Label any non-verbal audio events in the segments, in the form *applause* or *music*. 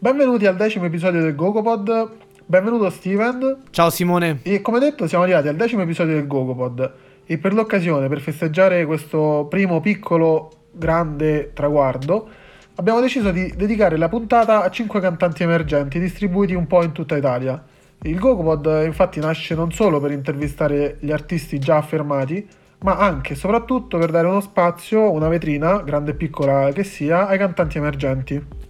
Benvenuti al decimo episodio del GogoPod. Benvenuto Steven. Ciao Simone. E come detto siamo arrivati al decimo episodio del GogoPod e per l'occasione, per festeggiare questo primo piccolo grande traguardo, abbiamo deciso di dedicare la puntata a 5 cantanti emergenti distribuiti un po' in tutta Italia. Il GogoPod infatti nasce non solo per intervistare gli artisti già affermati, ma anche e soprattutto per dare uno spazio, una vetrina, grande e piccola che sia, ai cantanti emergenti.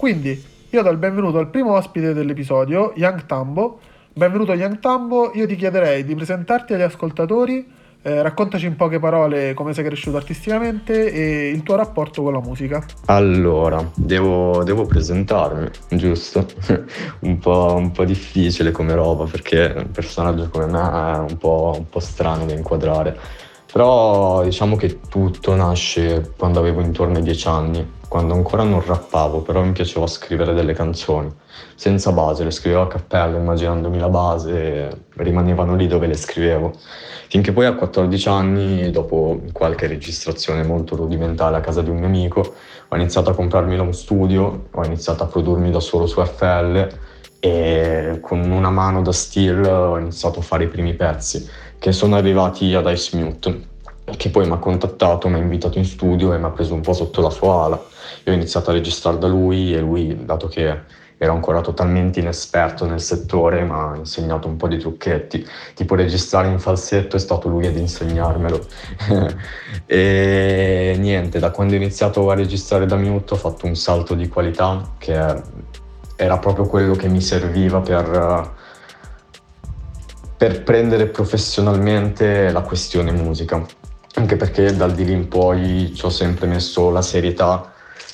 Quindi io do il benvenuto al primo ospite dell'episodio, Young Tambo, Benvenuto Young Tambo, io ti chiederei di presentarti agli ascoltatori, eh, raccontaci in poche parole come sei cresciuto artisticamente e il tuo rapporto con la musica. Allora, devo, devo presentarmi, giusto? *laughs* un, po', un, po', difficile come roba perché un personaggio come me è un po', un po' strano da inquadrare, però diciamo che tutto nasce quando avevo intorno ai dieci anni quando ancora non rappavo, però mi piaceva scrivere delle canzoni, senza base, le scrivevo a cappello immaginandomi la base rimanevano lì dove le scrivevo. Finché poi a 14 anni, dopo qualche registrazione molto rudimentale a casa di un mio amico, ho iniziato a comprarmi uno studio, ho iniziato a produrmi da solo su FL e con una mano da steel ho iniziato a fare i primi pezzi che sono arrivati ad Ice Mute che poi mi ha contattato, mi ha invitato in studio e mi ha preso un po' sotto la sua ala. Io ho iniziato a registrare da lui e lui, dato che ero ancora totalmente inesperto nel settore, mi ha insegnato un po' di trucchetti. Tipo registrare in falsetto è stato lui ad insegnarmelo. *laughs* e niente, da quando ho iniziato a registrare da mute ho fatto un salto di qualità che era proprio quello che mi serviva per per prendere professionalmente la questione musica anche perché dal di lì in poi ci ho sempre messo la serietà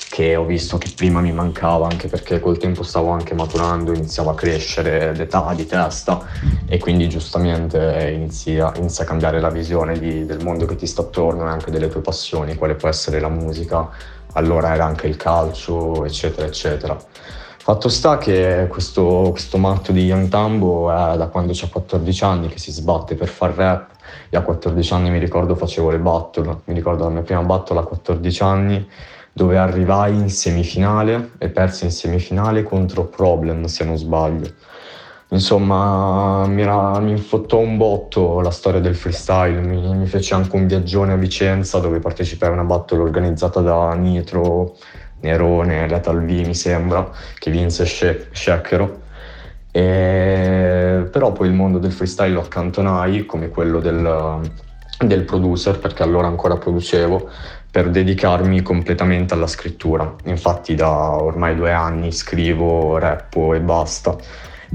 che ho visto che prima mi mancava, anche perché col tempo stavo anche maturando, iniziavo a crescere l'età di testa e quindi giustamente inizia, inizia a cambiare la visione di, del mondo che ti sta attorno e anche delle tue passioni, quale può essere la musica, allora era anche il calcio, eccetera, eccetera. Fatto sta che questo, questo matto di Young Tambo è da quando ha 14 anni che si sbatte per far rap. Io a 14 anni mi ricordo facevo le battle, mi ricordo la mia prima battle a 14 anni dove arrivai in semifinale e persi in semifinale contro Problem se non sbaglio. Insomma, mi, era, mi infottò un botto la storia del freestyle, mi, mi fece anche un viaggione a Vicenza dove partecipai a una battle organizzata da Nitro, Nerone, Lethal V mi sembra, che vinse Shekero e, però poi il mondo del freestyle lo accantonai come quello del, del producer, perché allora ancora producevo, per dedicarmi completamente alla scrittura. Infatti da ormai due anni scrivo, rappo e basta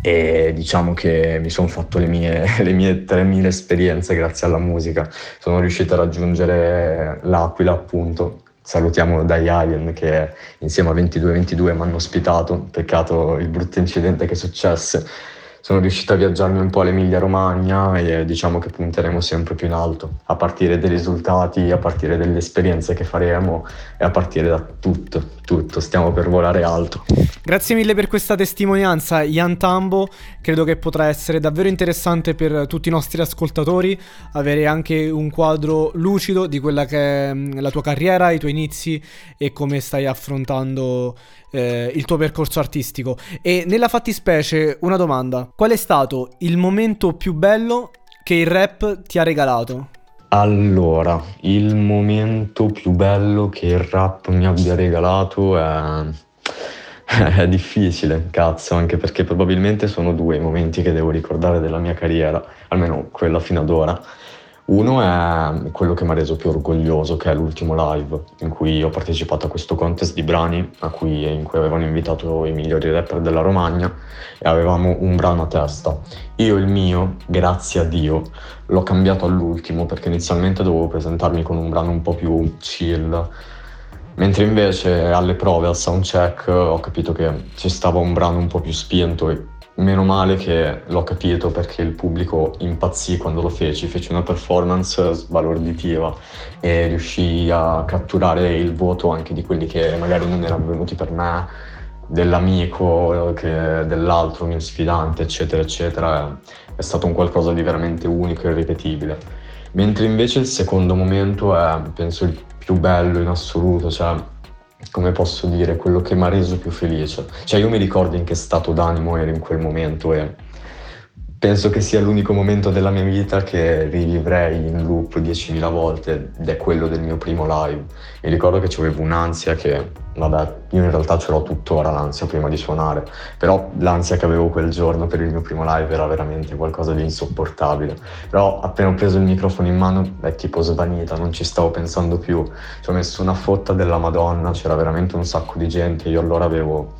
e diciamo che mi sono fatto le mie, *laughs* le mie 3000 esperienze grazie alla musica. Sono riuscito a raggiungere l'Aquila appunto salutiamo Dai Alien che insieme a 2222 mi hanno ospitato, peccato il brutto incidente che successe. Sono riuscito a viaggiarmi un po' all'Emilia Romagna e diciamo che punteremo sempre più in alto, a partire dai risultati, a partire dalle esperienze che faremo e a partire da tutto, tutto, stiamo per volare alto. Grazie mille per questa testimonianza, Ian Tambo. Credo che potrà essere davvero interessante per tutti i nostri ascoltatori avere anche un quadro lucido di quella che è mm, la tua carriera, i tuoi inizi e come stai affrontando eh, il tuo percorso artistico. E nella fattispecie, una domanda: qual è stato il momento più bello che il rap ti ha regalato? Allora, il momento più bello che il rap mi abbia regalato è... *laughs* è difficile, cazzo, anche perché probabilmente sono due i momenti che devo ricordare della mia carriera, almeno quella fino ad ora. Uno è quello che mi ha reso più orgoglioso, che è l'ultimo live, in cui ho partecipato a questo contest di brani, cui, in cui avevano invitato i migliori rapper della Romagna e avevamo un brano a testa. Io il mio, grazie a Dio, l'ho cambiato all'ultimo perché inizialmente dovevo presentarmi con un brano un po' più chill, mentre invece alle prove, al soundcheck, ho capito che ci stava un brano un po' più spinto e Meno male che l'ho capito perché il pubblico impazzì quando lo feci, feci una performance sbalorditiva e riuscì a catturare il voto anche di quelli che magari non erano venuti per me, dell'amico, dell'altro mio sfidante, eccetera, eccetera. È stato un qualcosa di veramente unico e irripetibile. Mentre invece il secondo momento è, penso, il più bello in assoluto, cioè come posso dire, quello che mi ha reso più felice. Cioè io mi ricordo in che stato d'animo ero in quel momento e penso che sia l'unico momento della mia vita che rivivrei in loop 10.000 volte ed è quello del mio primo live. Mi ricordo che avevo un'ansia che, vabbè, io in realtà ce l'ho tuttora l'ansia prima di suonare, però l'ansia che avevo quel giorno per il mio primo live era veramente qualcosa di insopportabile. Però appena ho preso il microfono in mano è tipo svanita, non ci stavo pensando più. Ci ho messo una fotta della Madonna, c'era veramente un sacco di gente, io allora avevo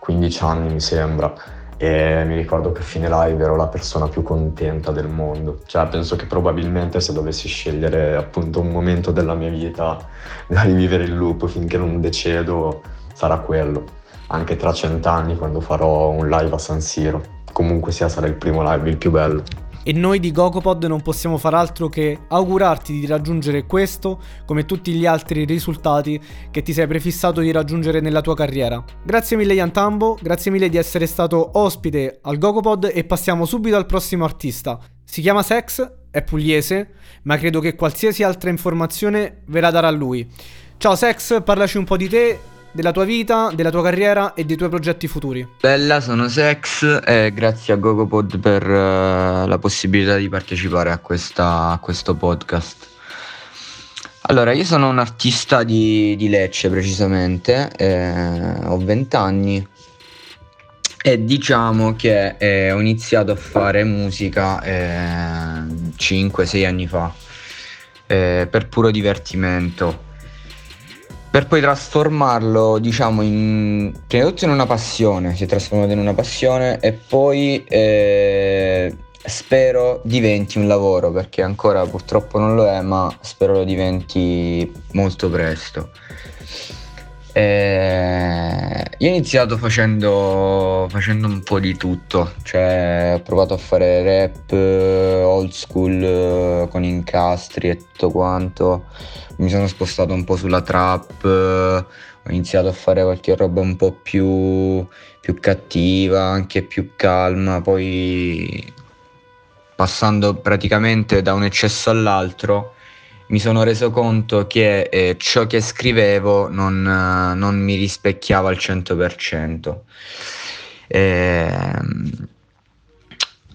15 anni mi sembra e mi ricordo che a fine live ero la persona più contenta del mondo. Cioè, penso che probabilmente se dovessi scegliere appunto un momento della mia vita *laughs* da rivivere il loop finché non decedo, sarà quello. Anche tra cent'anni quando farò un live a San Siro. Comunque sia sarà il primo live il più bello e noi di Gokopod non possiamo far altro che augurarti di raggiungere questo come tutti gli altri risultati che ti sei prefissato di raggiungere nella tua carriera. Grazie mille Yantambo, grazie mille di essere stato ospite al Gokopod e passiamo subito al prossimo artista. Si chiama Sex, è pugliese, ma credo che qualsiasi altra informazione ve la darà lui. Ciao Sex, parlaci un po' di te, della tua vita, della tua carriera e dei tuoi progetti futuri. Bella, sono Sex e grazie a GoGoPod per uh, la possibilità di partecipare a, questa, a, questo podcast. Allora, io sono un artista di, di Lecce precisamente, eh, ho 20 anni e diciamo che eh, ho iniziato a fare musica eh, 5-6 anni fa eh, per puro divertimento per poi trasformarlo, diciamo, in, prima di tutto in una passione, si è trasformato in una passione e poi eh, spero diventi un lavoro, perché ancora purtroppo non lo è, ma spero lo diventi molto presto. Eh, io ho iniziato facendo, facendo, un po' di tutto, cioè ho provato a fare rap, old school con incastri e tutto quanto, mi sono spostato un po' sulla trap, ho iniziato a fare qualche roba un po' più, più cattiva, anche più calma, poi passando praticamente da un eccesso all'altro mi sono reso conto che eh, ciò che scrivevo non, uh, non, mi rispecchiava al 100%. Eh,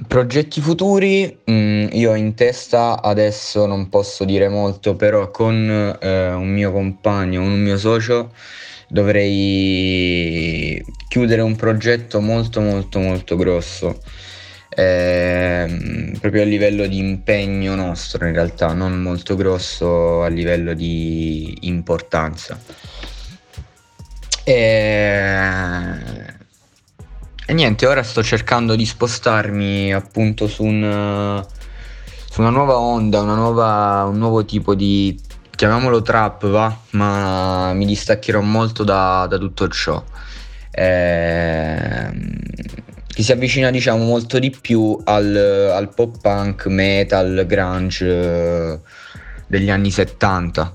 progetti futuri, mh, mm, io in testa adesso non posso dire molto, però con eh, un mio compagno, un mio socio, dovrei chiudere un progetto molto molto molto grosso eh, proprio a livello di impegno nostro in realtà, non molto grosso a livello di importanza. E, e niente, ora sto cercando di spostarmi appunto su, un, su una nuova onda, una nuova, un nuovo tipo di, chiamiamolo trap va, ma mi distaccherò molto da, da tutto ciò. Eh, che si avvicina diciamo molto di più al, al pop punk, metal, grunge eh, degli anni 70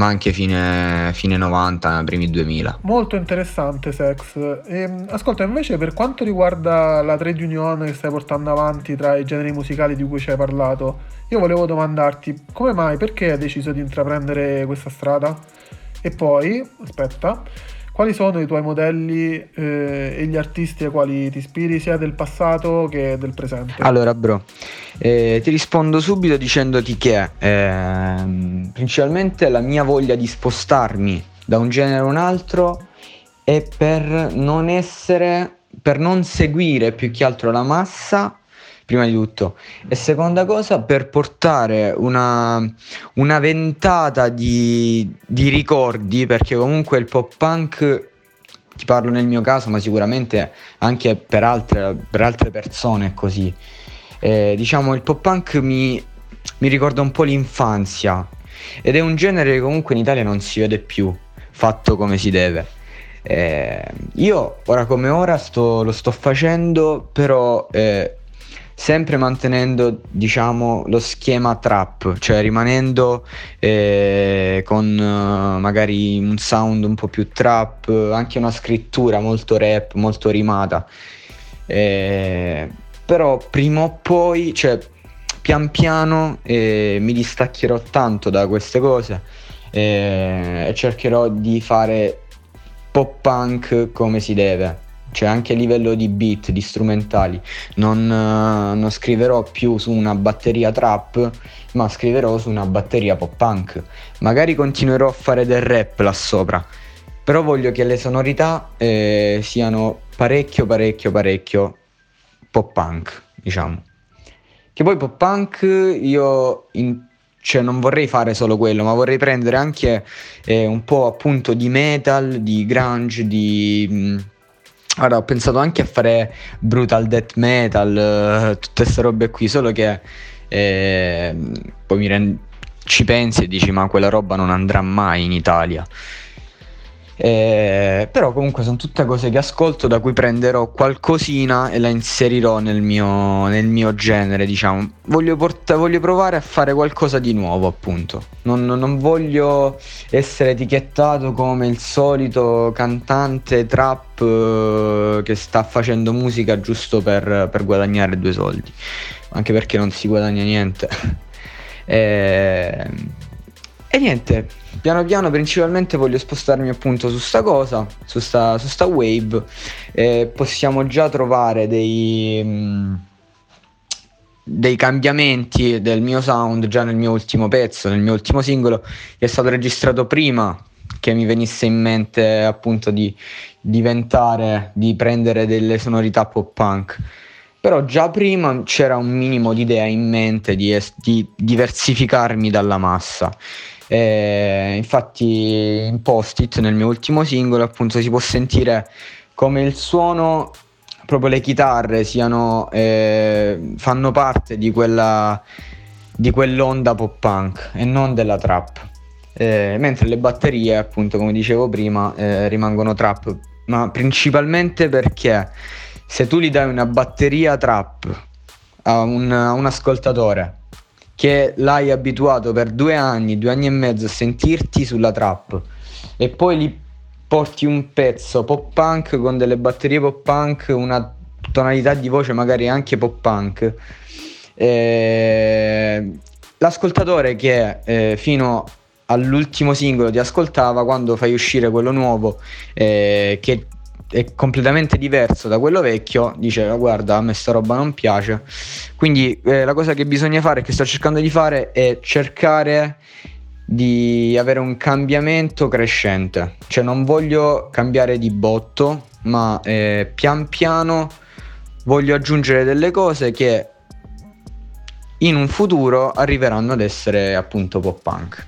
ma anche fine, fine 90, primi 2000. Molto interessante Sex. E, ehm, ascolta, invece per quanto riguarda la trade union che stai portando avanti tra i generi musicali di cui ci hai parlato, io volevo domandarti come mai, perché hai deciso di intraprendere questa strada? E poi, aspetta, quali sono i tuoi modelli eh, e gli artisti ai quali ti ispiri sia del passato che del presente? Allora, bro, eh, ti rispondo subito dicendoti che eh, principalmente la mia voglia di spostarmi da un genere a un altro è per non essere, per non seguire più che altro la massa prima di tutto. E seconda cosa, per portare una, una ventata di, di ricordi, perché comunque il pop punk ti parlo nel mio caso, ma sicuramente anche per altre, per altre persone è così. Eh, diciamo, il pop punk mi, mi, ricorda un po' l'infanzia ed è un genere che comunque in Italia non si vede più fatto come si deve. Eh, io ora come ora sto, lo sto facendo, però eh, sempre mantenendo diciamo lo schema trap, cioè rimanendo eh, con uh, magari un sound un po' più trap, anche una scrittura molto rap, molto rimata. Eh, però prima o poi, cioè pian piano eh, mi distaccherò tanto da queste cose e cercherò di fare pop punk come si deve cioè anche a livello di beat, di strumentali. Non, uh, non, scriverò più su una batteria trap, ma scriverò su una batteria pop punk. Magari continuerò a fare del rap là sopra, però voglio che le sonorità eh, siano parecchio, parecchio, parecchio pop punk, diciamo. Che poi pop punk io in, cioè non vorrei fare solo quello, ma vorrei prendere anche eh, un po' appunto di metal, di grunge, di... Mh, mm, Ora ho pensato anche a fare brutal death metal, uh, tutte queste robe qui, solo che eh, poi rend- ci pensi e dici ma quella roba non andrà mai in Italia. Eh, però comunque sono tutte cose che ascolto da cui prenderò qualcosina e la inserirò nel mio, nel mio genere, diciamo. Voglio, port- voglio, provare a fare qualcosa di nuovo, appunto. Non, non, voglio essere etichettato come il solito cantante trap eh, che sta facendo musica giusto per, per guadagnare due soldi. Anche perché non si guadagna niente. *laughs* eh, e niente, piano piano principalmente voglio spostarmi appunto su sta cosa, su sta, su sta wave. Eh, possiamo già trovare dei, mh, mm, dei cambiamenti del mio sound già nel mio ultimo pezzo, nel mio ultimo singolo, che è stato registrato prima che mi venisse in mente appunto di diventare, di prendere delle sonorità pop punk. Però già prima c'era un minimo di idea in mente di, es- di diversificarmi dalla massa eh, infatti in post-it nel mio ultimo singolo appunto si può sentire come il suono, proprio le chitarre siano, eh, fanno parte di quella di quell'onda pop punk e non della trap. Eh, mentre le batterie, appunto, come dicevo prima, eh, rimangono trap, ma principalmente perché se tu gli dai una batteria trap a un, a un ascoltatore che l'hai abituato per due anni, due anni e mezzo a sentirti sulla trap e poi gli porti un pezzo pop punk con delle batterie pop punk, una tonalità di voce magari anche pop punk. Eh, l'ascoltatore che eh, fino all'ultimo singolo ti ascoltava quando fai uscire quello nuovo eh, che è completamente diverso da quello vecchio, dice guarda a me sta roba non piace. Quindi eh, la cosa che bisogna fare, che sto cercando di fare, è cercare di avere un cambiamento crescente. Cioè non voglio cambiare di botto, ma eh, pian piano voglio aggiungere delle cose che in un futuro arriveranno ad essere appunto pop punk.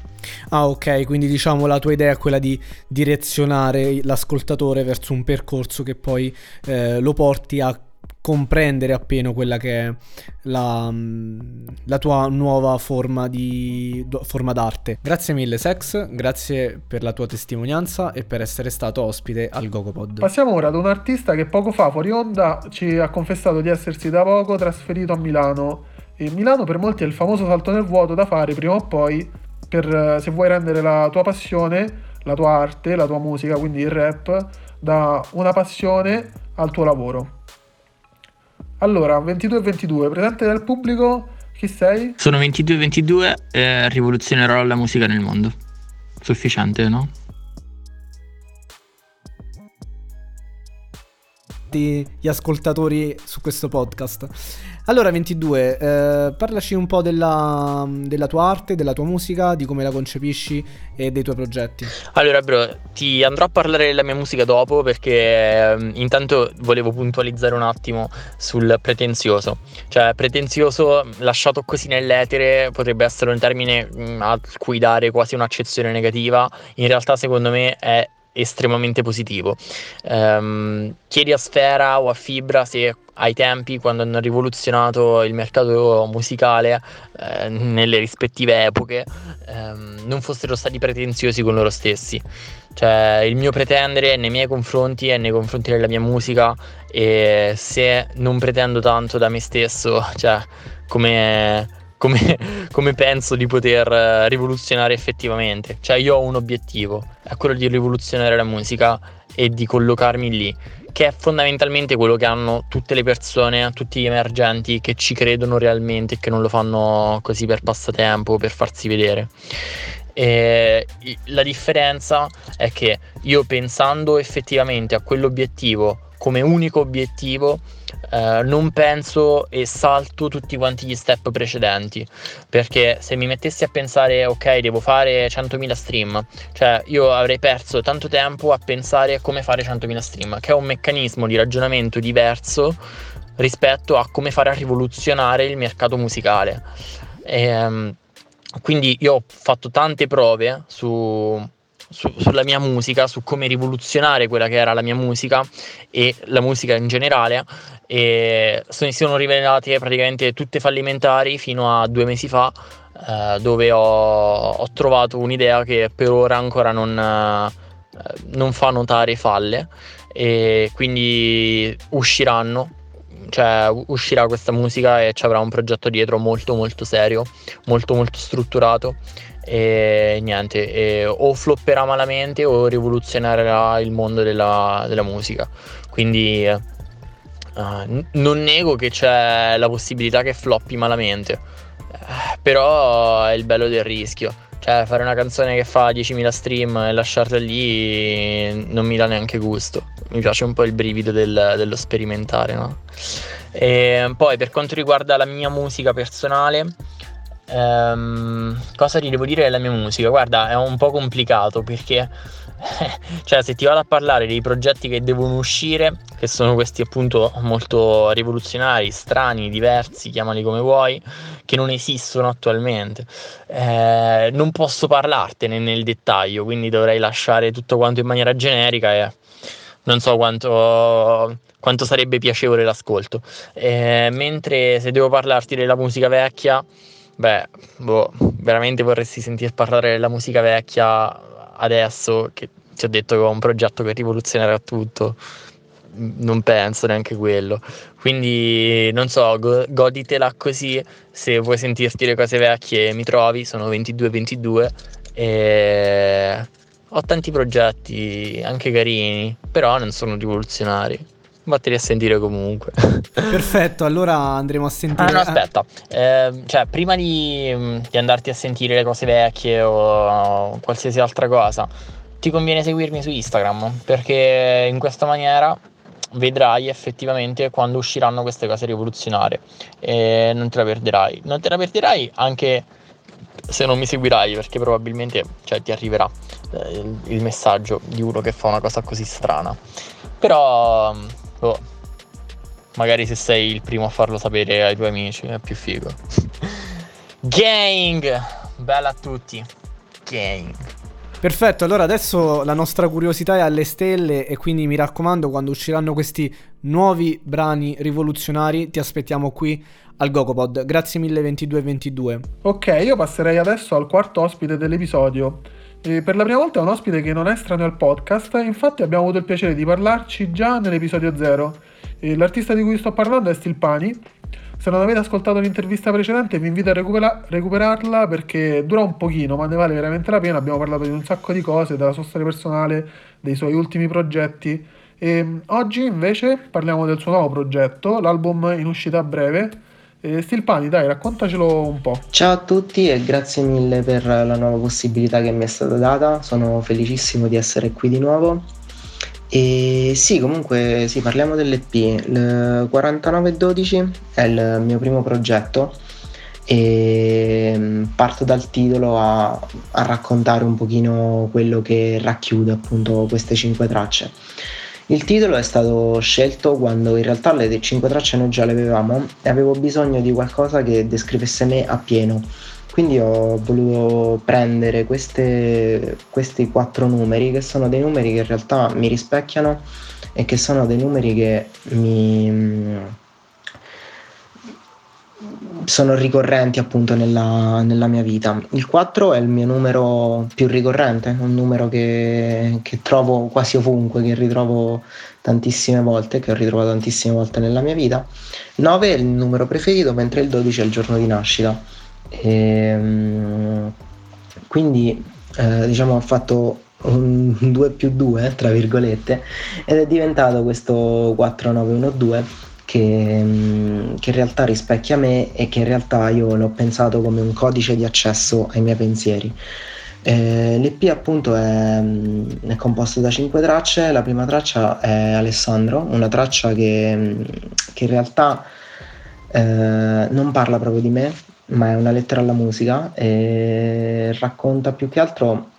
Ah ok, quindi diciamo la tua idea è quella di direzionare l'ascoltatore verso un percorso che poi eh, lo porti a comprendere appieno quella che è la, mm, la tua nuova forma, di, forma d'arte. Grazie mille Sex, grazie per la tua testimonianza e per essere stato ospite al Gogopod. Passiamo ora ad un artista che poco fa fuori onda ci ha confessato di essersi da poco trasferito a Milano. E Milano per molti è il famoso salto nel vuoto da fare prima o poi per se vuoi rendere la tua passione, la tua arte, la tua musica, quindi il rap, da una passione al tuo lavoro. Allora, 22 e 22, presente dal pubblico, chi sei? Sono 22 e 22 e rivoluzionerò la musica nel mondo. Sufficiente, no? gli ascoltatori su questo podcast. Allora 22, eh, parlaci un po' della, della, tua arte, della tua musica, di come la concepisci e dei tuoi progetti. Allora bro, ti andrò a parlare della mia musica dopo perché eh, intanto volevo puntualizzare un attimo sul pretenzioso. Cioè pretenzioso lasciato così nell'etere potrebbe essere un termine mh, mm, a cui dare quasi un'accezione negativa, in realtà secondo me è estremamente positivo. Um, chiedi a Sfera o a Fibra se ai tempi, quando hanno rivoluzionato il mercato musicale eh, nelle rispettive epoche, ehm, non fossero stati pretenziosi con loro stessi. Cioè, il mio pretendere nei miei confronti e nei confronti della mia musica, e se non pretendo tanto da me stesso, cioè, come come, *laughs* come, penso di poter eh, rivoluzionare effettivamente. Cioè io ho un obiettivo, è quello di rivoluzionare la musica e di collocarmi lì, che è fondamentalmente quello che hanno tutte le persone, tutti gli emergenti che ci credono realmente e che non lo fanno così per passatempo, per farsi vedere. E la differenza è che io pensando effettivamente a quell'obiettivo come unico obiettivo, eh, non penso e salto tutti quanti gli step precedenti. Perché se mi mettessi a pensare, ok, devo fare 100.000 stream, cioè io avrei perso tanto tempo a pensare a come fare 100.000 stream, che è un meccanismo di ragionamento diverso rispetto a come fare a rivoluzionare il mercato musicale. E, ehm, quindi io ho fatto tante prove su, su, sulla mia musica, su come rivoluzionare quella che era la mia musica e la musica in generale e si sono rivelate praticamente tutte fallimentari fino a due mesi fa eh, dove ho, ho, trovato un'idea che per ora ancora non, eh, non fa notare falle e quindi usciranno cioè uscirà questa musica e ci avrà un progetto dietro molto molto serio, molto molto strutturato e niente, e o flopperà malamente o rivoluzionerà il mondo della, della musica. Quindi uh, non nego che c'è la possibilità che floppi malamente, uh, però è il bello del rischio. Cioè, fare una canzone che fa 10.000 stream e lasciarla lì non mi dà neanche gusto. Mi piace un po' il brivido del, dello sperimentare, no? E poi, per quanto riguarda la mia musica personale, ehm, cosa ti devo dire della mia musica? Guarda, è un po' complicato perché *laughs* cioè se ti vado a parlare dei progetti che devono uscire, che sono questi appunto molto rivoluzionari, strani, diversi, chiamali come vuoi, che non esistono attualmente, eh, non posso parlartene nel dettaglio, quindi dovrei lasciare tutto quanto in maniera generica e non so quanto, quanto sarebbe piacevole l'ascolto. Eh, mentre se devo parlarti della musica vecchia, beh, boh, veramente vorresti sentir parlare della musica vecchia adesso che ti ho detto che ho un progetto che rivoluzionerà tutto, non penso neanche quello. Quindi non so, go- goditela così. Se vuoi sentirti le cose vecchie, mi trovi. Sono 22-22 e ho tanti progetti anche carini, però non sono rivoluzionari. Vatteli a sentire comunque. *laughs* Perfetto, allora andremo a sentire. Ah, no, aspetta. Eh, cioè, prima di, di, andarti a sentire le cose vecchie o qualsiasi altra cosa, ti conviene seguirmi su Instagram perché in questa maniera vedrai effettivamente quando usciranno queste cose rivoluzionarie e non te la perderai. Non te la perderai anche se non mi seguirai perché probabilmente cioè, ti arriverà eh, il, il messaggio di uno che fa una cosa così strana. Però Oh. Magari se sei il primo a farlo sapere ai tuoi amici è più figo. *laughs* Gang! Bella a tutti. Gang. Perfetto, allora adesso la nostra curiosità è alle stelle e quindi mi raccomando quando usciranno questi nuovi brani rivoluzionari ti aspettiamo qui al Gogopod. Grazie mille 2222. Ok, io passerei adesso al quarto ospite dell'episodio. E per la prima volta è un ospite che non è estraneo al podcast, infatti abbiamo avuto il piacere di parlarci già nell'episodio 0. E l'artista di cui sto parlando è Stilpani. Se non avete ascoltato l'intervista precedente vi invito a recupera- recuperarla perché dura un pochino, ma ne vale veramente la pena. Abbiamo parlato di un sacco di cose, della sua storia personale, dei suoi ultimi progetti. E oggi invece parliamo del suo nuovo progetto, l'album in uscita a breve, eh, Stilpani, dai, raccontacelo un po'. Ciao a tutti e grazie mille per la nuova possibilità che mi è stata data. Sono felicissimo di essere qui di nuovo. E sì, comunque sì, parliamo dell'EP. Il 4912 è il mio primo progetto e mm, parto dal titolo a, a raccontare un pochino quello che racchiude appunto queste cinque tracce. Il titolo è stato scelto quando in realtà le 5 tracce noi già le avevamo e avevo bisogno di qualcosa che descrivesse me a pieno. Quindi ho voluto prendere queste, questi quattro numeri che sono dei numeri che in realtà mi rispecchiano e che sono dei numeri che mi, sono ricorrenti appunto nella, nella, mia vita. Il 4 è il mio numero più ricorrente, un numero che, che, trovo quasi ovunque, che ritrovo tantissime volte, che ho ritrovato tantissime volte nella mia vita. 9 è il numero preferito, mentre il 12 è il giorno di nascita. E, ehm, quindi eh, diciamo ho fatto un 2 più 2 tra virgolette ed è diventato questo 4912 che, mm, che, in realtà rispecchia me e che in realtà io l'ho pensato come un codice di accesso ai miei pensieri. Eh, L'EP appunto è, mm, è, composto da cinque tracce, la prima traccia è Alessandro, una traccia che, mm, che in realtà eh, non parla proprio di me, ma è una lettera alla musica e racconta più che altro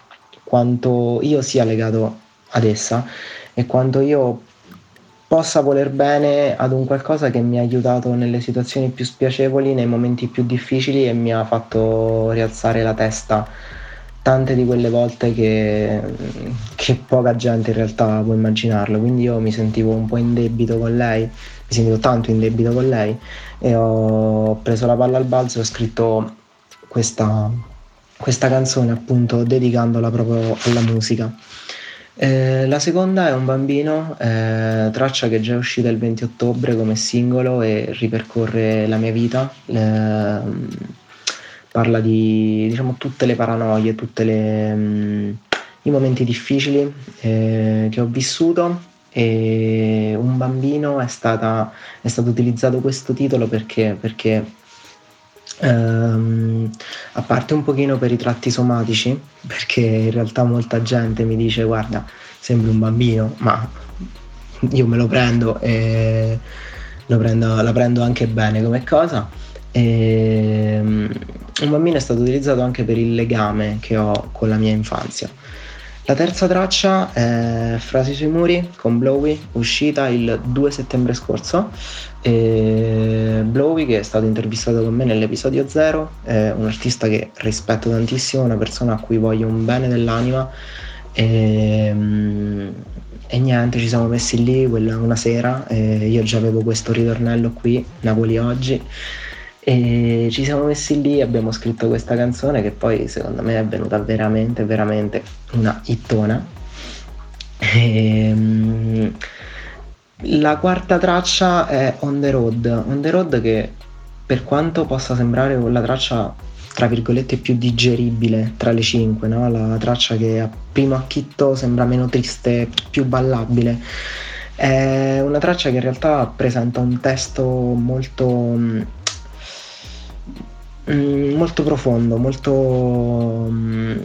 quanto io sia legato ad essa e quanto io possa voler bene ad un qualcosa che mi ha aiutato nelle situazioni più spiacevoli, nei momenti più difficili e mi ha fatto rialzare la testa tante di quelle volte che, che, poca gente in realtà può immaginarlo. Quindi io mi sentivo un po' in debito con lei, mi sentivo tanto in debito con lei e ho preso la palla al balzo e ho scritto questa, questa canzone appunto dedicandola proprio alla musica. Eh, la seconda è Un bambino, eh, traccia che già è uscita il 20 ottobre come singolo e ripercorre la mia vita. Eh, parla di diciamo, tutte le paranoie, tutti mm, i momenti difficili eh, che ho vissuto e Un bambino è, stata, è stato utilizzato questo titolo perché, perché ehm, a parte un pochino per i tratti somatici, perché in realtà molta gente mi dice guarda, sembri un bambino, ma io me lo prendo e lo prendo, la prendo anche bene come cosa. E, um, un bambino è stato utilizzato anche per il legame che ho con la mia infanzia. La terza traccia è Frasi sui muri con Blowy, uscita il 2 settembre scorso. Blowy, che è stato intervistato con me nell'episodio 0, è un artista che rispetto tantissimo, una persona a cui voglio un bene dell'anima. E, e niente, ci siamo messi lì quella, una sera. io già avevo questo ritornello qui, Napoli oggi e ci siamo messi lì, abbiamo scritto questa canzone che poi secondo me è venuta veramente, veramente una hittona. E, um, la quarta traccia è On the Road. On the Road che per quanto possa sembrare la traccia tra virgolette più digeribile tra le cinque, no? la traccia che a primo acchitto sembra meno triste, più ballabile. È una traccia che in realtà presenta un testo molto Mm, molto profondo, molto... Mm,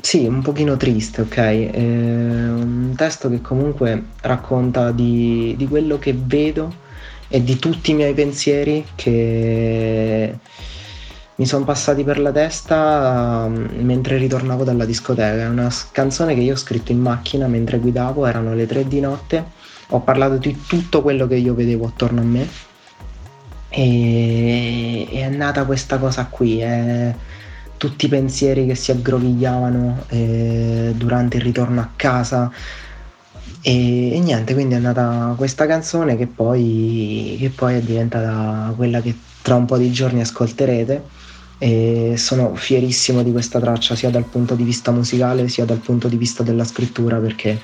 sì, un pochino triste, ok? È un testo che comunque racconta di, di quello che vedo e di tutti i miei pensieri che mi sono passati per la testa um, mentre ritornavo dalla discoteca. È una canzone che io ho scritto in macchina mentre guidavo, erano le tre di notte. Ho parlato di tutto quello che io vedevo attorno a me e è nata questa cosa qui, eh, tutti i pensieri che si aggrovigliavano eh, durante il ritorno a casa. E, e, niente, quindi è nata questa canzone che poi, che poi è diventata quella che tra un po' di giorni ascolterete. E sono fierissimo di questa traccia sia dal punto di vista musicale sia dal punto di vista della scrittura perché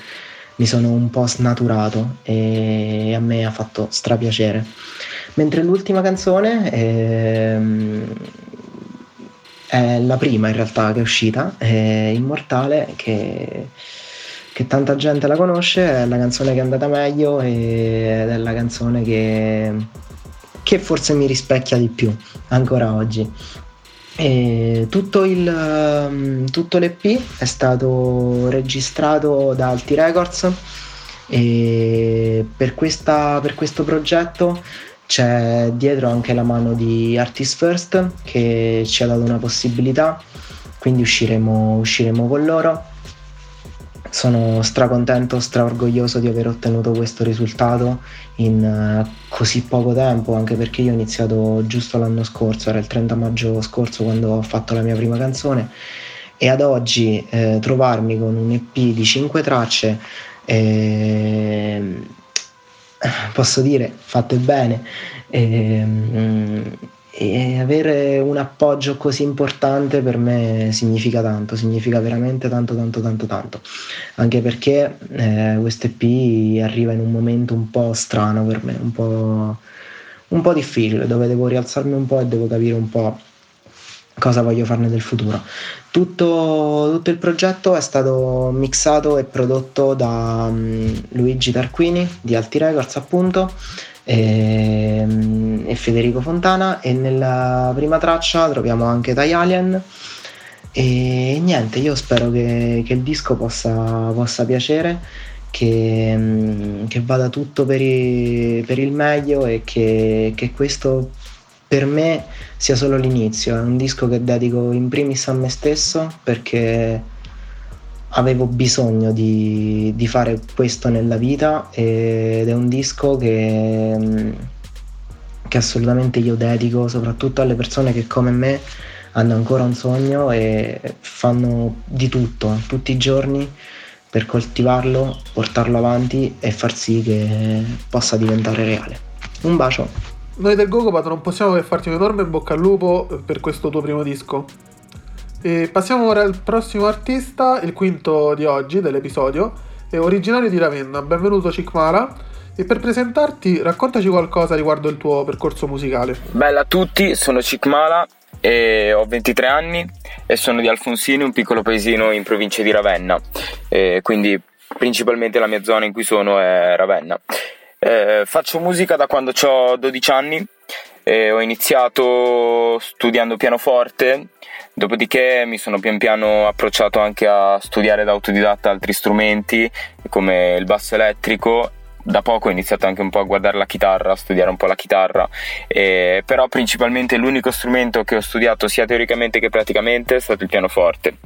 mi sono un po' snaturato e a me ha fatto strapiacere. Mentre l'ultima canzone è, ehm, è la prima in realtà che è uscita, è Immortale, che, che, tanta gente la conosce, è la canzone che è andata meglio ed è la canzone che, che forse mi rispecchia di più ancora oggi. E tutto, il, tutto l'EP è stato registrato da Alti Records e per, questa, per questo progetto c'è dietro anche la mano di Artist First che ci ha dato una possibilità, quindi usciremo, usciremo con loro. Sono stracontento, straorgoglioso di aver ottenuto questo risultato in uh, così poco tempo, anche perché io ho iniziato giusto l'anno scorso, era il 30 maggio scorso quando ho fatto la mia prima canzone e ad oggi eh, trovarmi con un EP di 5 tracce eh, posso dire fatte bene e, e, avere un appoggio così importante per me significa tanto, significa veramente tanto tanto tanto tanto, anche perché eh, questo EP arriva in un momento un po' strano per me, un po', un po' difficile, dove devo rialzarmi un po' e devo capire un po' cosa voglio farne del futuro. Tutto, tutto, il progetto è stato mixato e prodotto da um, Luigi Tarquini di Alti Records appunto e, um, e, Federico Fontana e nella prima traccia troviamo anche Die Alien E niente, io spero che, che il disco possa, possa piacere, che, mm, che, vada tutto per, i, per il meglio e che, che questo per me sia solo l'inizio. È un disco che dedico in primis a me stesso perché avevo bisogno di, di fare questo nella vita ed è un disco che, mm, che assolutamente io dedico soprattutto alle persone che come me hanno ancora un sogno e fanno di tutto tutti i giorni per coltivarlo, portarlo avanti e far sì che possa diventare reale. Un bacio. Noi del Gogopat non possiamo che farti un enorme bocca al lupo per questo tuo primo disco. E passiamo ora al prossimo artista, il quinto di oggi dell'episodio, è originario di Ravenna. Benvenuto Cikmara. E per presentarti, raccontaci qualcosa riguardo il tuo percorso musicale. Bella a tutti, sono Cikmala e ho 23 anni e sono di Alfonsini, un piccolo paesino in provincia di Ravenna. E quindi principalmente la mia zona in cui sono è Ravenna. Eh, faccio musica da quando ho 12 anni, ho iniziato studiando pianoforte Dopodiché mi sono pian piano approcciato anche a studiare da autodidatta altri strumenti come il basso elettrico. Da poco ho iniziato anche un po' a guardare la chitarra, a studiare un po' la chitarra, eh, però principalmente l'unico strumento che ho studiato sia teoricamente che praticamente è stato il pianoforte.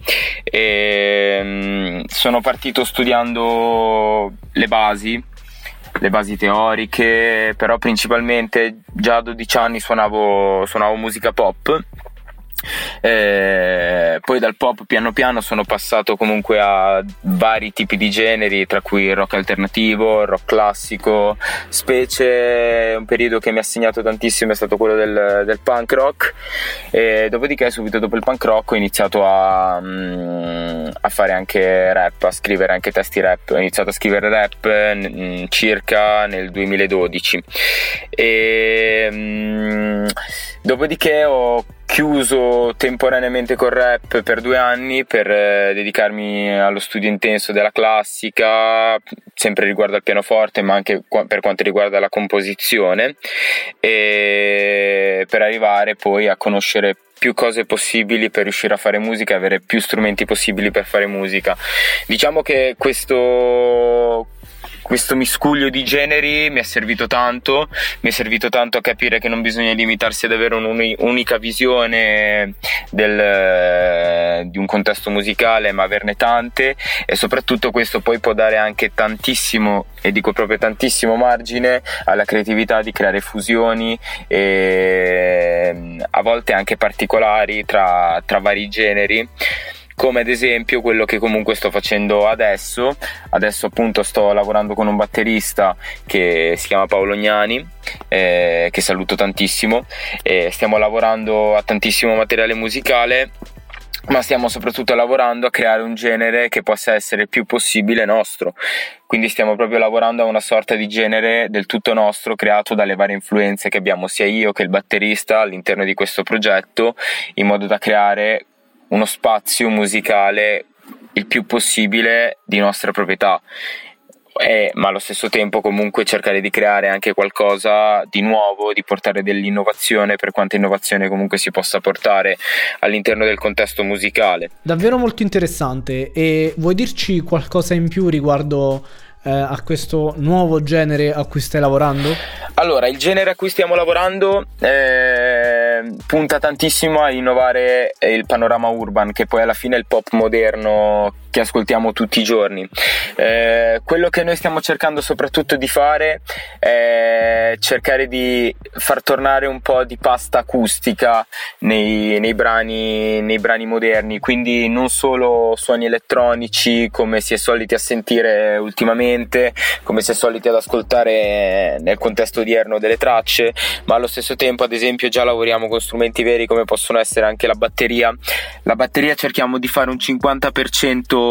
E, mh, sono partito studiando le basi, le basi teoriche, però principalmente già a 12 anni suonavo, suonavo musica pop eh, poi dal pop piano piano sono passato comunque a vari tipi di generi, tra cui il rock alternativo, il rock classico, specie un periodo che mi ha segnato tantissimo è stato quello del, del punk rock. E dopodiché, subito dopo il punk rock, ho iniziato a, mm, a, fare anche rap, a scrivere anche testi rap. Ho iniziato a scrivere rap circa nel 2012. E, mm, dopodiché ho chiuso temporaneamente col rap per due anni per eh, dedicarmi allo studio intenso della classica, sempre riguardo al pianoforte, ma anche per quanto riguarda la composizione, e per arrivare poi a conoscere più cose possibili per riuscire a fare musica avere più strumenti possibili per fare musica. Diciamo che questo questo miscuglio di generi mi è servito tanto, mi è servito tanto a capire che non bisogna limitarsi ad avere un'unica visione del, di un contesto musicale, ma averne tante. E soprattutto questo poi può dare anche tantissimo, e dico proprio tantissimo margine alla creatività di creare fusioni e a volte anche particolari tra, tra vari generi come ad esempio quello che comunque sto facendo adesso. Adesso appunto sto lavorando con un batterista che si chiama Paolo Gnani, eh, che saluto tantissimo, e stiamo lavorando a tantissimo materiale musicale ma stiamo soprattutto lavorando a creare un genere che possa essere il più possibile nostro. Quindi stiamo proprio lavorando a una sorta di genere del tutto nostro, creato dalle varie influenze che abbiamo sia io che il batterista all'interno di questo progetto, in modo da creare uno spazio musicale il più possibile di nostra proprietà. E, ma allo stesso tempo comunque cercare di creare anche qualcosa di nuovo, di portare dell'innovazione per quanta innovazione comunque si possa portare all'interno del contesto musicale. Davvero molto interessante e vuoi dirci qualcosa in più riguardo eh, a questo nuovo genere a cui stai lavorando? Allora, il genere a cui stiamo lavorando eh, punta tantissimo a innovare il panorama urban, che poi alla fine è il pop moderno che ascoltiamo tutti i giorni. Eh, quello che noi stiamo cercando soprattutto di fare è cercare di far tornare un po' di pasta acustica nei, nei, brani, nei brani moderni, quindi non solo suoni elettronici come si è soliti a sentire ultimamente, come si è soliti ad ascoltare nel contesto odierno delle tracce, ma allo stesso tempo ad esempio già lavoriamo con strumenti veri come possono essere anche la batteria. La batteria cerchiamo di fare un 50%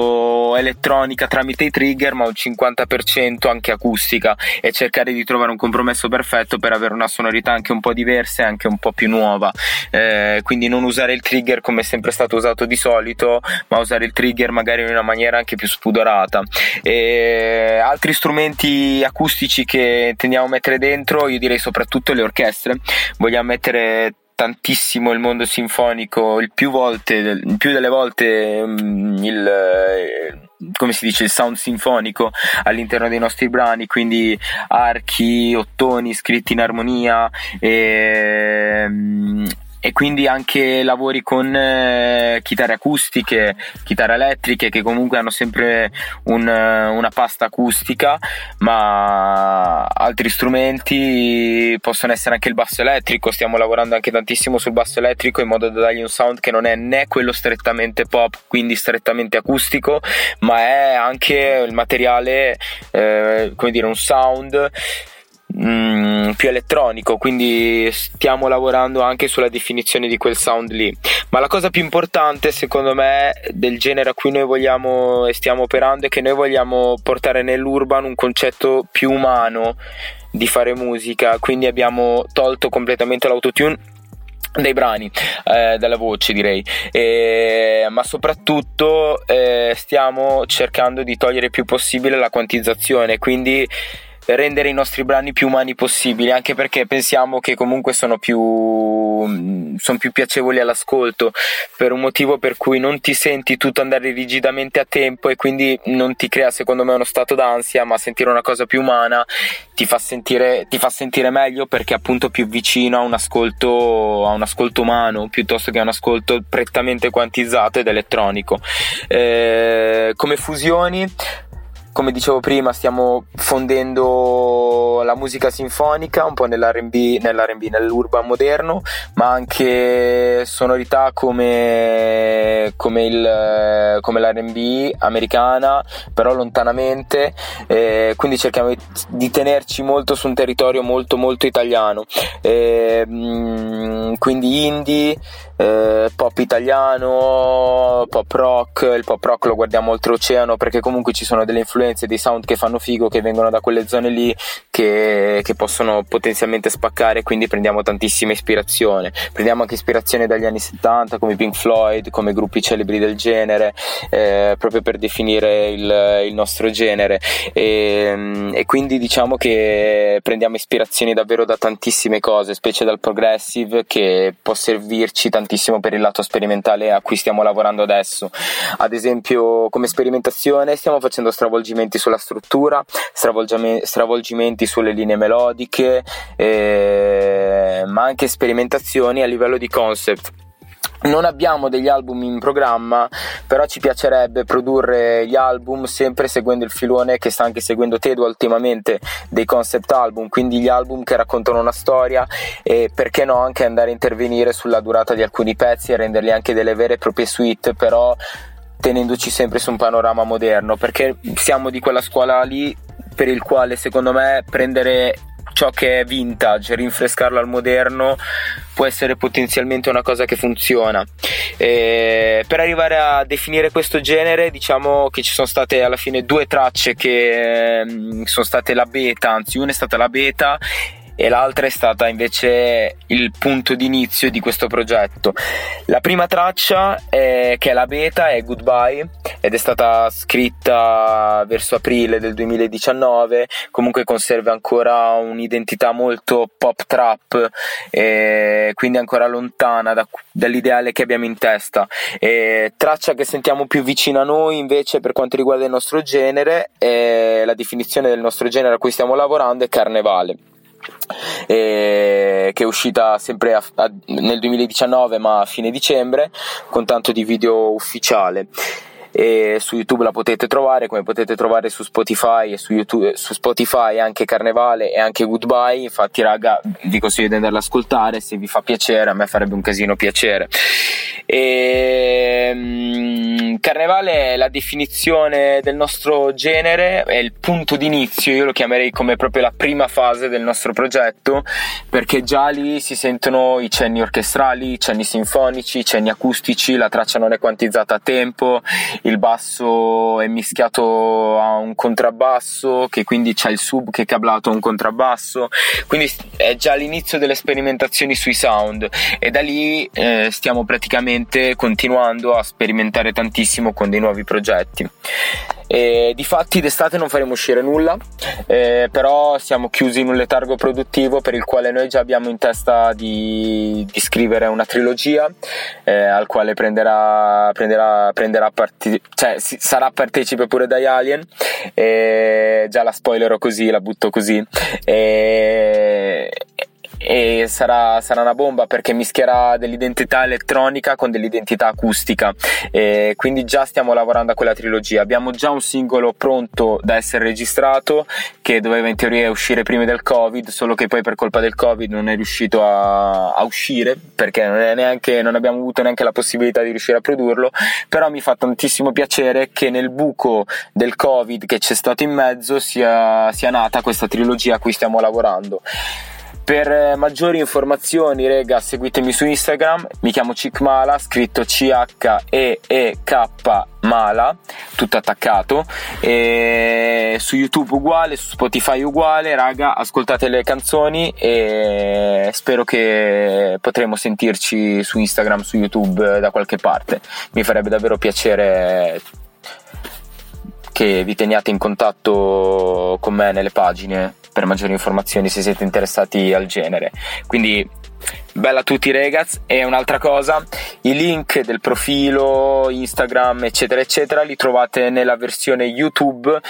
elettronica tramite i trigger ma un 50% anche acustica e cercare di trovare un compromesso perfetto per avere una sonorità anche un po' diversa e anche un po' più nuova. Eh, quindi non usare il trigger come è sempre stato usato di solito ma usare il trigger magari in una maniera anche più spudorata. E altri strumenti acustici che tendiamo a mettere dentro io direi soprattutto le orchestre. Vogliamo mettere tantissimo il mondo sinfonico, il più, volte, il più delle volte mm, il, eh, come si dice, il sound sinfonico all'interno dei nostri brani, quindi archi, ottoni scritti in armonia e, mm, e quindi anche lavori con eh, chitarre acustiche, chitarre elettriche che comunque hanno sempre un, una pasta acustica, ma altri strumenti possono essere anche il basso elettrico, stiamo lavorando anche tantissimo sul basso elettrico in modo da dargli un sound che non è né quello strettamente pop, quindi strettamente acustico, ma è anche il materiale, eh, come dire, un sound Mm, più elettronico, quindi stiamo lavorando anche sulla definizione di quel sound lì. Ma la cosa più importante, secondo me, del genere a cui noi vogliamo e stiamo operando è che noi vogliamo portare nell'urban un concetto più umano di fare musica, quindi abbiamo tolto completamente l'autotune dai brani, eh, dalla voce direi, e, ma soprattutto eh, stiamo cercando di togliere il più possibile la quantizzazione, quindi rendere i nostri brani più umani possibili, anche perché pensiamo che comunque sono più, mm, sono più piacevoli all'ascolto, per un motivo per cui non ti senti tutto andare rigidamente a tempo e quindi non ti crea secondo me uno stato d'ansia, ma sentire una cosa più umana ti fa sentire, ti fa sentire meglio perché è appunto più vicino a un ascolto, a un ascolto umano piuttosto che a un ascolto prettamente quantizzato ed elettronico. Eh, come fusioni come dicevo prima, stiamo fondendo la musica sinfonica un po' nell'RB, nell'RB nell'urban moderno, ma anche sonorità come, come, il, come l'RB americana, però lontanamente. Eh, quindi cerchiamo di tenerci molto su un territorio molto, molto italiano. Eh, quindi indie eh, pop italiano, pop rock, il pop rock lo guardiamo oltreoceano perché comunque ci sono delle influenze, dei sound che fanno figo, che vengono da quelle zone lì che, che possono potenzialmente spaccare, quindi prendiamo tantissima ispirazione. Prendiamo anche ispirazione dagli anni 70 come Pink Floyd, come gruppi celebri del genere, eh, proprio per definire il, il nostro genere e, e quindi diciamo che prendiamo ispirazioni davvero da tantissime cose, specie dal progressive che può servirci tantissimo tantissimo per il lato sperimentale a cui stiamo lavorando adesso. Ad esempio, come sperimentazione stiamo facendo stravolgimenti sulla struttura, stravolgimenti sulle linee melodiche, eh, ma anche sperimentazioni a livello di concept non abbiamo degli album in programma, però ci piacerebbe produrre gli album sempre seguendo il filone che sta anche seguendo Tedo ultimamente dei concept album, quindi gli album che raccontano una storia e perché no anche andare a intervenire sulla durata di alcuni pezzi e renderli anche delle vere e proprie suite, però tenendoci sempre su un panorama moderno, perché siamo di quella scuola lì per il quale secondo me prendere ciò che è vintage, rinfrescarlo al moderno può essere potenzialmente una cosa che funziona. E per arrivare a definire questo genere, diciamo che ci sono state alla fine due tracce che mm, sono state la beta, anzi una è stata la beta e l'altra è stata invece il punto d'inizio di questo progetto. La prima traccia, è, che è la beta, è Goodbye ed è stata scritta verso aprile del 2019, comunque conserva ancora un'identità molto pop trap, e quindi ancora lontana da, dall'ideale che abbiamo in testa. E traccia che sentiamo più vicina a noi invece per quanto riguarda il nostro genere, la definizione del nostro genere a cui stiamo lavorando è Carnevale che è uscita sempre a, a, nel 2019 ma a fine dicembre con tanto di video ufficiale e su YouTube la potete trovare come potete trovare su Spotify e su, YouTube, su Spotify anche Carnevale e anche Goodbye. Infatti raga vi consiglio di andarla ad ascoltare se vi fa piacere a me farebbe un casino piacere. E, um, Carnevale è la definizione del nostro genere è il punto d'inizio io lo chiamerei come proprio la prima fase del nostro progetto perché già lì si sentono i cenni orchestrali i cenni sinfonici i cenni acustici la traccia non è quantizzata a tempo il basso è mischiato a un contrabbasso che quindi c'è il sub che è cablato a un contrabbasso quindi è già l'inizio delle sperimentazioni sui sound e da lì eh, stiamo praticamente continuando a sperimentare tantissimo con dei nuovi progetti. E difatti d'estate non faremo uscire nulla, eh, però siamo chiusi in un letargo produttivo per il quale noi già abbiamo in testa di, di scrivere una trilogia eh, al quale prenderà, prenderà, prenderà parti- cioè, si, sarà partecipe pure dai Alien, e già la spoilerò così, la butto così. E, e sarà, sarà, una bomba perché mischierà dell'identità elettronica con dell'identità acustica. E quindi già stiamo lavorando a quella trilogia. Abbiamo già un singolo pronto da essere registrato che doveva in teoria uscire prima del covid solo che poi per colpa del covid non è riuscito a, a uscire perché non, neanche, non abbiamo avuto neanche la possibilità di riuscire a produrrlo però mi fa tantissimo piacere che nel buco del covid che c'è stato in mezzo sia, sia nata questa trilogia a cui stiamo lavorando per eh, maggiori informazioni, rega, seguitemi su Instagram, mi chiamo Cikmala, scritto C-H-E-E-K Mala, tutto attaccato, e su YouTube uguale, su Spotify uguale, raga, ascoltate le canzoni e spero che potremo sentirci su Instagram, su YouTube da qualche parte. Mi farebbe davvero piacere che vi teniate in contatto con me nelle pagine per maggiori informazioni se siete interessati al genere. Quindi bella a tutti ragazzi e un'altra cosa i link del profilo Instagram eccetera eccetera li trovate nella versione YouTube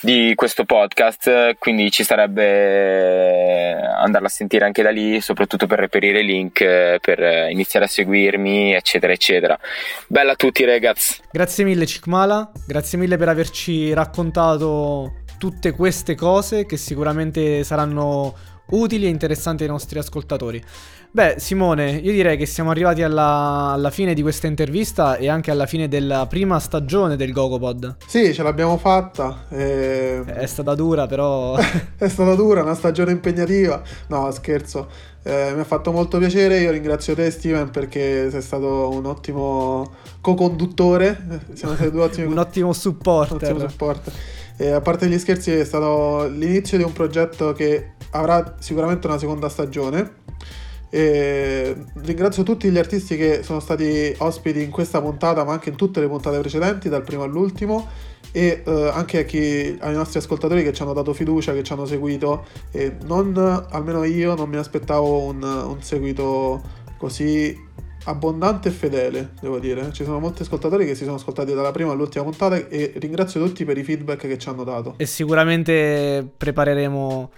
di questo podcast. Quindi ci sarebbe andarla a sentire anche da lì soprattutto per reperire i link per iniziare a seguirmi eccetera eccetera. Bella a tutti ragazzi grazie mille Cikmala grazie mille per averci raccontato tutte queste cose che sicuramente saranno utili e interessanti ai nostri ascoltatori. Beh, Simone, io direi che siamo arrivati alla, alla, fine di questa intervista e anche alla fine della prima stagione del Gogopod. Sì, ce l'abbiamo fatta. E... È stata dura, però. *laughs* è stata dura, una stagione impegnativa. No, scherzo. Eh, mi ha fatto molto piacere. Io ringrazio te, Steven, perché sei stato un ottimo co-conduttore. Siamo stati due ottimi. *laughs* un ottimo supporter. Un ottimo supporter. E a parte gli scherzi, è stato l'inizio di un progetto che avrà sicuramente una seconda stagione. E ringrazio tutti gli artisti che sono stati ospiti in questa puntata, ma anche in tutte le puntate precedenti, dal primo all'ultimo. E eh, anche chi, ai nostri ascoltatori che ci hanno dato fiducia, che ci hanno seguito. E non, almeno io, non mi aspettavo un, un seguito così abbondante e fedele, devo dire. Ci sono molti ascoltatori che si sono ascoltati dalla prima all'ultima puntata e ringrazio tutti per i feedback che ci hanno dato. E sicuramente prepareremo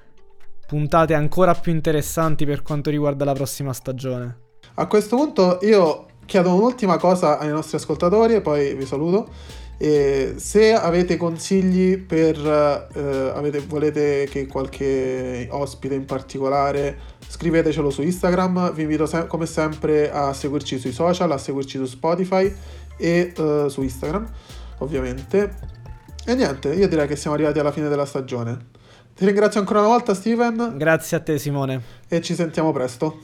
puntate ancora più interessanti per quanto riguarda la prossima stagione. A questo punto io chiedo un'ultima cosa ai nostri ascoltatori e poi vi saluto. E se avete consigli per eh, avete, volete che qualche ospite in particolare scrivetecelo su Instagram vi invito se- come sempre a seguirci sui social a seguirci su Spotify e uh, su Instagram ovviamente e niente io direi che siamo arrivati alla fine della stagione ti ringrazio ancora una volta Steven. Grazie a te Simone. E ci sentiamo presto